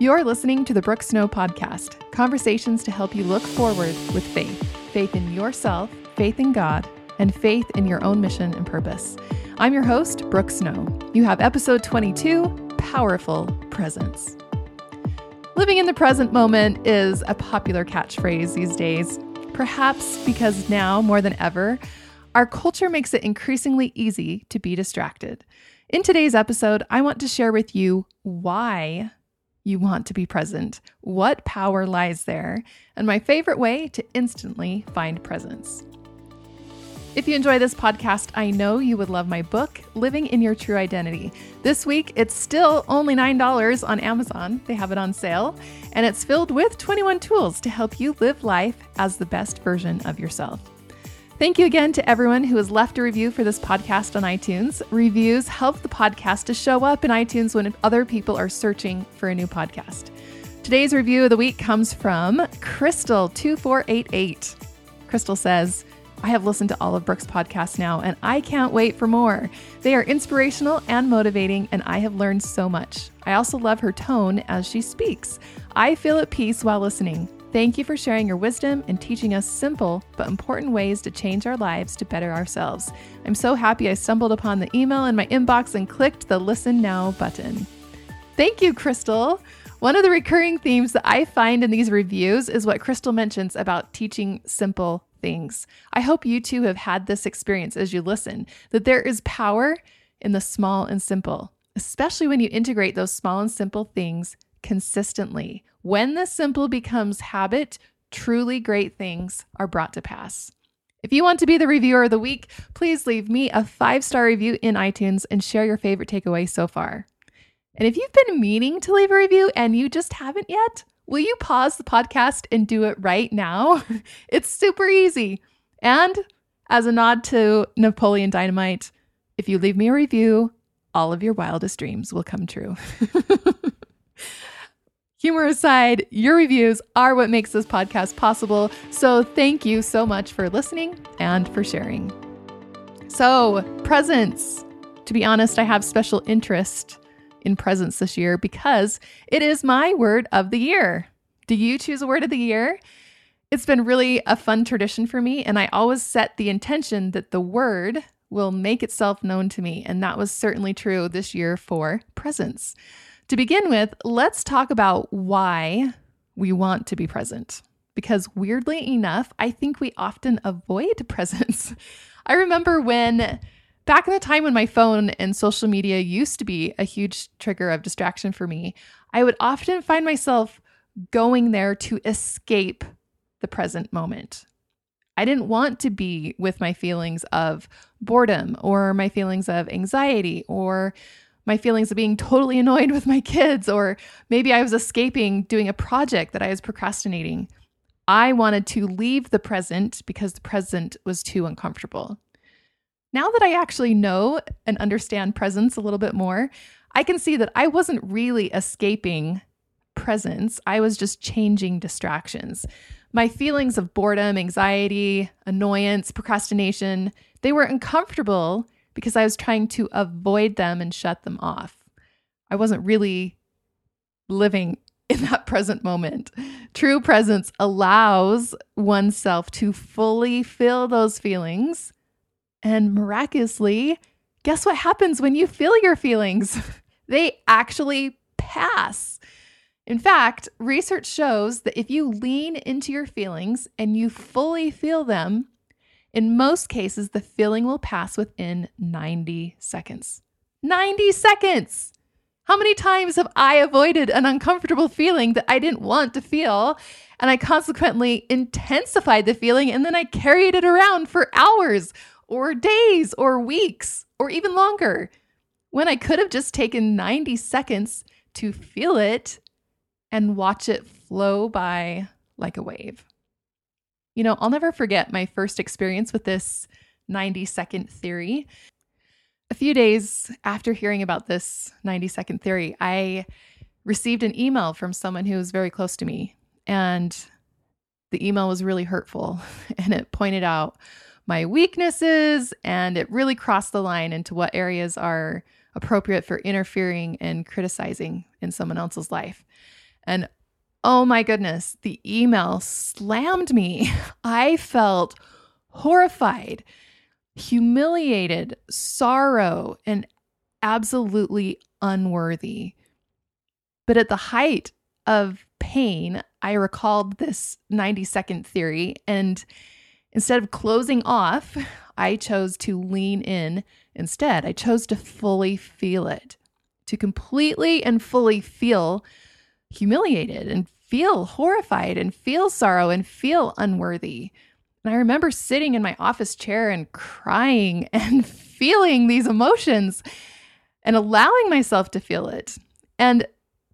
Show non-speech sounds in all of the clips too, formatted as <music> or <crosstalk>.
You're listening to the Brooke Snow Podcast conversations to help you look forward with faith faith in yourself, faith in God, and faith in your own mission and purpose. I'm your host, Brooke Snow. You have episode 22 Powerful Presence. Living in the present moment is a popular catchphrase these days, perhaps because now more than ever, our culture makes it increasingly easy to be distracted. In today's episode, I want to share with you why you want to be present, what power lies there, and my favorite way to instantly find presence. If you enjoy this podcast, I know you would love my book, Living in Your True Identity. This week, it's still only $9 on Amazon. They have it on sale, and it's filled with 21 tools to help you live life as the best version of yourself. Thank you again to everyone who has left a review for this podcast on iTunes. Reviews help the podcast to show up in iTunes when other people are searching for a new podcast. Today's review of the week comes from Crystal2488. Crystal says, I have listened to all of Brooke's podcasts now, and I can't wait for more. They are inspirational and motivating, and I have learned so much. I also love her tone as she speaks. I feel at peace while listening. Thank you for sharing your wisdom and teaching us simple but important ways to change our lives to better ourselves. I'm so happy I stumbled upon the email in my inbox and clicked the Listen Now button. Thank you, Crystal. One of the recurring themes that I find in these reviews is what Crystal mentions about teaching simple things. I hope you too have had this experience as you listen that there is power in the small and simple, especially when you integrate those small and simple things consistently. When the simple becomes habit, truly great things are brought to pass. If you want to be the reviewer of the week, please leave me a five star review in iTunes and share your favorite takeaway so far. And if you've been meaning to leave a review and you just haven't yet, will you pause the podcast and do it right now? <laughs> it's super easy. And as a nod to Napoleon Dynamite, if you leave me a review, all of your wildest dreams will come true. <laughs> Humor aside, your reviews are what makes this podcast possible. So thank you so much for listening and for sharing. So, presence. To be honest, I have special interest in presence this year because it is my word of the year. Do you choose a word of the year? It's been really a fun tradition for me, and I always set the intention that the word will make itself known to me. And that was certainly true this year for presence. To begin with, let's talk about why we want to be present. Because weirdly enough, I think we often avoid <laughs> presence. I remember when back in the time when my phone and social media used to be a huge trigger of distraction for me, I would often find myself going there to escape the present moment. I didn't want to be with my feelings of boredom or my feelings of anxiety or my feelings of being totally annoyed with my kids, or maybe I was escaping doing a project that I was procrastinating. I wanted to leave the present because the present was too uncomfortable. Now that I actually know and understand presence a little bit more, I can see that I wasn't really escaping presence, I was just changing distractions. My feelings of boredom, anxiety, annoyance, procrastination, they were uncomfortable because I was trying to avoid them and shut them off. I wasn't really living <laughs> in that present moment. True presence allows oneself to fully feel those feelings. And miraculously, guess what happens when you feel your feelings? <laughs> They actually pass. In fact, research shows that if you lean into your feelings and you fully feel them, in most cases, the feeling will pass within 90 seconds. 90 seconds! How many times have I avoided an uncomfortable feeling that I didn't want to feel? And I consequently intensified the feeling and then I carried it around for hours or days or weeks or even longer when I could have just taken 90 seconds to feel it and watch it flow by like a wave. You know, I'll never forget my first experience with this 90 second theory. A few days after hearing about this 90 second theory, I received an email from someone who was very close to me. And the email was really hurtful <laughs> and it pointed out my weaknesses and it really crossed the line into what areas are appropriate for interfering and criticizing in someone else's life. And oh my goodness, the email slammed me. <laughs> I felt horrified, humiliated, sorrow, and absolutely unworthy. But at the height of pain, I recalled this 90 second theory. And instead of closing off, <laughs> I chose to lean in instead. I chose to fully feel it, to completely and fully feel humiliated and feel horrified and feel sorrow and feel unworthy. And I remember sitting in my office chair and crying <laughs> and feeling these emotions and allowing myself to feel it. And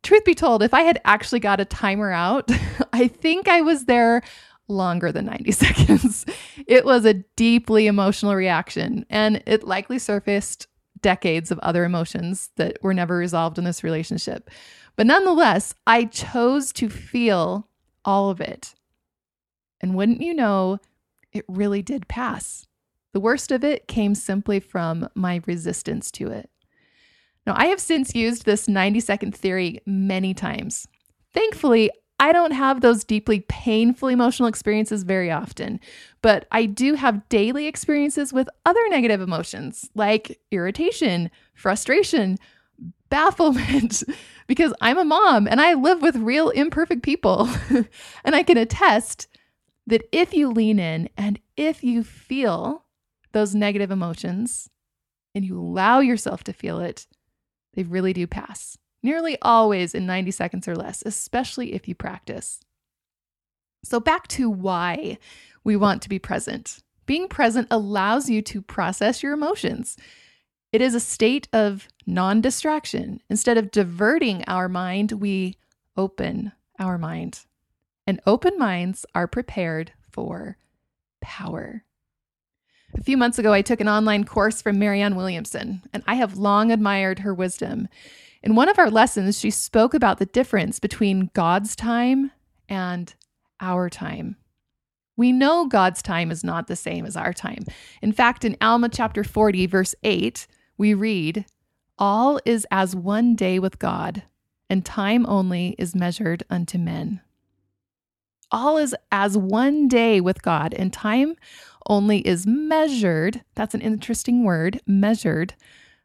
truth be told, if I had actually got a timer out, <laughs> I think I was there longer than 90 <laughs> seconds. It was a deeply emotional reaction, and it likely surfaced decades of other emotions that were never resolved in this relationship. But nonetheless, I chose to feel all of it. And wouldn't you know, it really did pass. The worst of it came simply from my resistance to it. Now, I have since used this 90 second theory many times. Thankfully, I don't have those deeply painful emotional experiences very often, but I do have daily experiences with other negative emotions like irritation, frustration, bafflement, <laughs> because I'm a mom and I live with real imperfect people. <laughs> and I can attest that if you lean in and if you feel those negative emotions and you allow yourself to feel it, they really do pass nearly always in 90 seconds or less, especially if you practice. So, back to why we want to be present. Being present allows you to process your emotions. It is a state of non distraction. Instead of diverting our mind, we open our mind. And open minds are prepared for power. A few months ago, I took an online course from Marianne Williamson, and I have long admired her wisdom. In one of our lessons, she spoke about the difference between God's time and our time. We know God's time is not the same as our time. In fact, in Alma chapter 40, verse 8, we read, All is as one day with God, and time only is measured unto men. All is as one day with God, and time only is measured. That's an interesting word, measured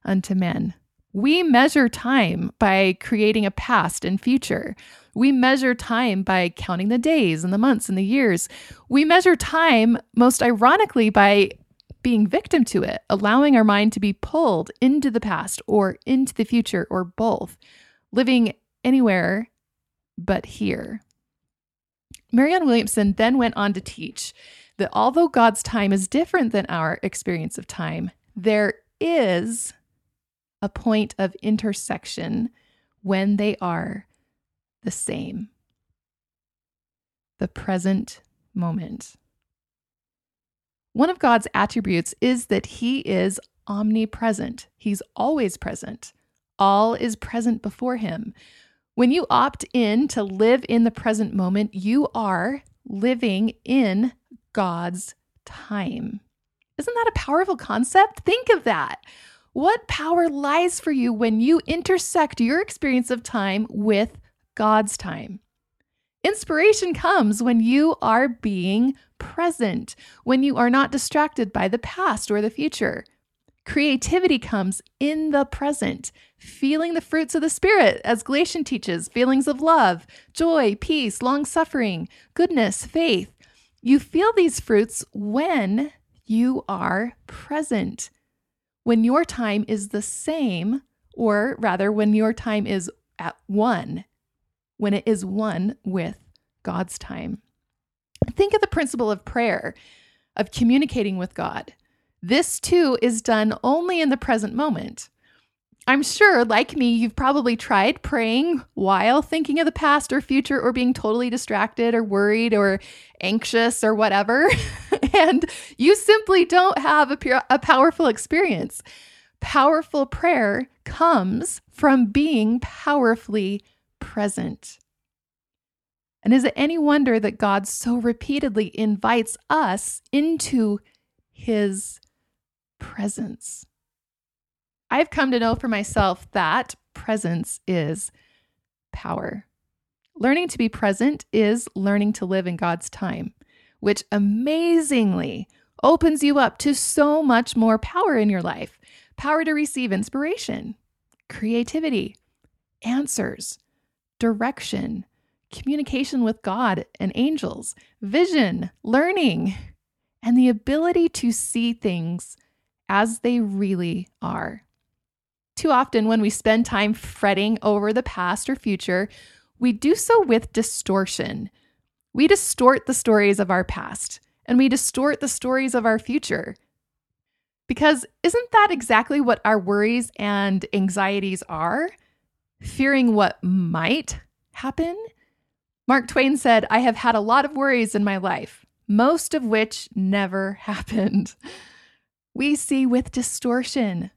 unto men. We measure time by creating a past and future. We measure time by counting the days and the months and the years. We measure time, most ironically, by being victim to it, allowing our mind to be pulled into the past or into the future or both, living anywhere but here. Marianne Williamson then went on to teach that although God's time is different than our experience of time, there is a point of intersection when they are the same. The present moment. One of God's attributes is that He is omnipresent, He's always present. All is present before Him. When you opt in to live in the present moment, you are living in God's time. Isn't that a powerful concept? Think of that. What power lies for you when you intersect your experience of time with God's time? Inspiration comes when you are being present, when you are not distracted by the past or the future. Creativity comes in the present, feeling the fruits of the Spirit, as Galatians teaches feelings of love, joy, peace, long suffering, goodness, faith. You feel these fruits when you are present when your time is the same, or rather, when your time is at one, when it is one with God's time. Think of the principle of prayer, of communicating with God. This too is done only in the present moment. I'm sure, like me, you've probably tried praying while thinking of the past or future or being totally distracted or worried or anxious or whatever. <laughs> <laughs> and you simply don't have a, pure, a powerful experience. Powerful prayer comes from being powerfully present. And is it any wonder that God so repeatedly invites us into his presence? I've come to know for myself that presence is power. Learning to be present is learning to live in God's time, which amazingly opens you up to so much more power in your life power to receive inspiration, creativity, answers, direction, communication with God and angels, vision, learning, and the ability to see things as they really are. Too often, when we spend time fretting over the past or future, we do so with distortion. We distort the stories of our past and we distort the stories of our future. Because isn't that exactly what our worries and anxieties are? Fearing what might happen? Mark Twain said, I have had a lot of worries in my life, most of which never <laughs> happened. We see with distortion.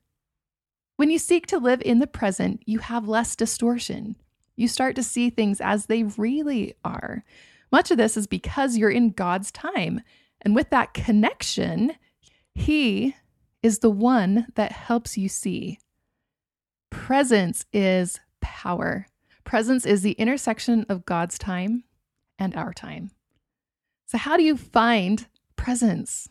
When you seek to live in the present, you have less distortion. You start to see things as they really are. Much of this is because you're in God's time. And with that connection, He is the one that helps you see. Presence is power. Presence is the intersection of God's time and our time. So, how do you find presence?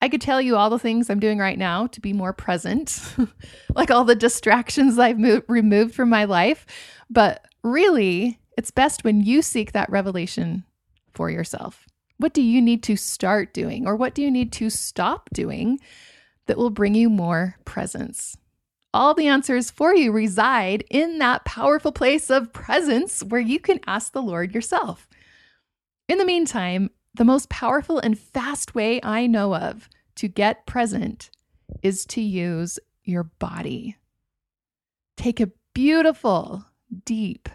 I could tell you all the things I'm doing right now to be more present, <laughs> like all the distractions I've mo- removed from my life. But really, it's best when you seek that revelation for yourself. What do you need to start doing, or what do you need to stop doing that will bring you more presence? All the answers for you reside in that powerful place of presence where you can ask the Lord yourself. In the meantime, the most powerful and fast way I know of to get present is to use your body. Take a beautiful, deep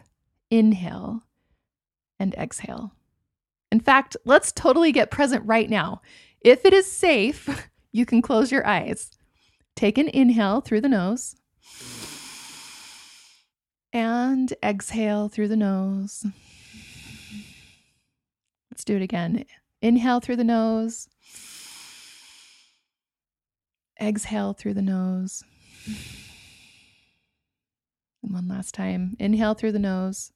inhale and exhale. In fact, let's totally get present right now. If it is safe, <laughs> you can close your eyes. Take an inhale through the nose and exhale through the nose. Let's do it again. Inhale through the nose. Exhale through the nose. And one last time. Inhale through the nose.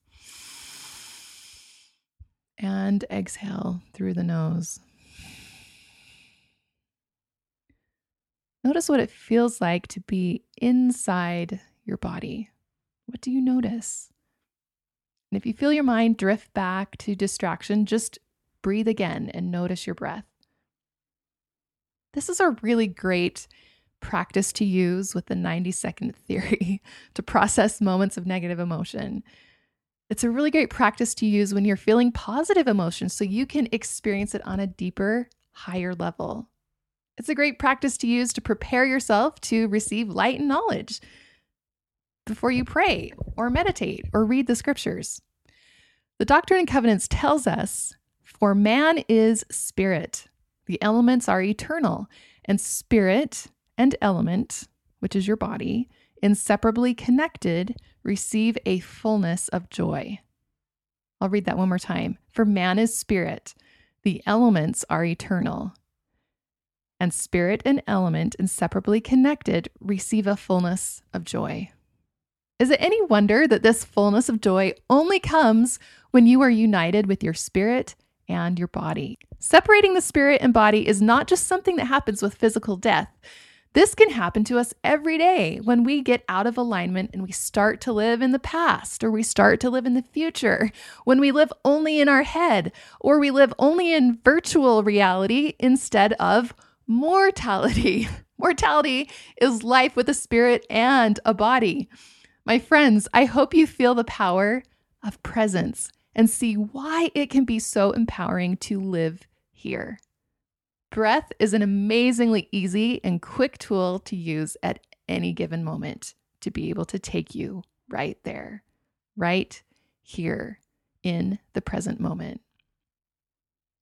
And exhale through the nose. Notice what it feels like to be inside your body. What do you notice? And if you feel your mind drift back to distraction, just breathe again and notice your breath. This is a really great practice to use with the 90 second theory <laughs> to process moments of negative emotion. It's a really great practice to use when you're feeling positive emotions so you can experience it on a deeper, higher level. It's a great practice to use to prepare yourself to receive light and knowledge before you pray or meditate or read the scriptures. The Doctrine and Covenants tells us, For man is spirit, the elements are eternal, and spirit and element, which is your body, inseparably connected, receive a fullness of joy. I'll read that one more time. For man is spirit, the elements are eternal, and spirit and element, inseparably connected, receive a fullness of joy. Is it any wonder that this fullness of joy only comes when you are united with your spirit and your body? Separating the spirit and body is not just something that happens with physical death. This can happen to us every day when we get out of alignment and we start to live in the past or we start to live in the future, when we live only in our head or we live only in virtual reality instead of mortality. <laughs> Mortality is life with a spirit and a body. My friends, I hope you feel the power of presence and see why it can be so empowering to live here. Breath is an amazingly easy and quick tool to use at any given moment to be able to take you right there, right here in the present moment.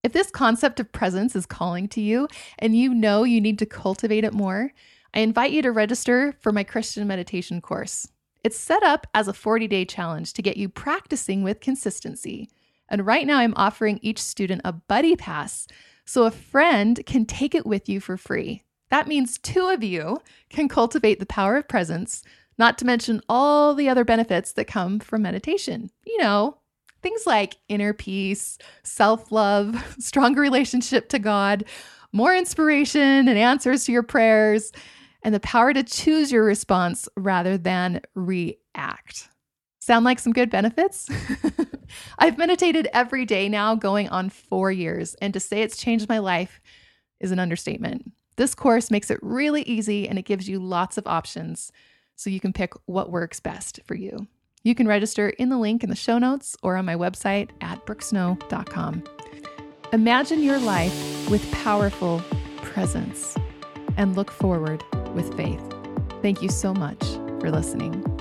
If this concept of presence is calling to you and you know you need to cultivate it more, I invite you to register for my Christian meditation course. It's set up as a 40 day challenge to get you practicing with consistency. And right now, I'm offering each student a buddy pass so a friend can take it with you for free. That means two of you can cultivate the power of presence, not to mention all the other benefits that come from meditation. You know, things like inner peace, self love, <laughs> stronger relationship to God, more inspiration and answers to your prayers, and the power to choose your response rather than react. Sound like some good benefits? <laughs> I've meditated every day now, going on four years, and to say it's changed my life is an understatement. This course makes it really easy and it gives you lots of options so you can pick what works best for you. You can register in the link in the show notes or on my website at brookesnow.com. Imagine your life with powerful presence and look forward with faith. Thank you so much for listening.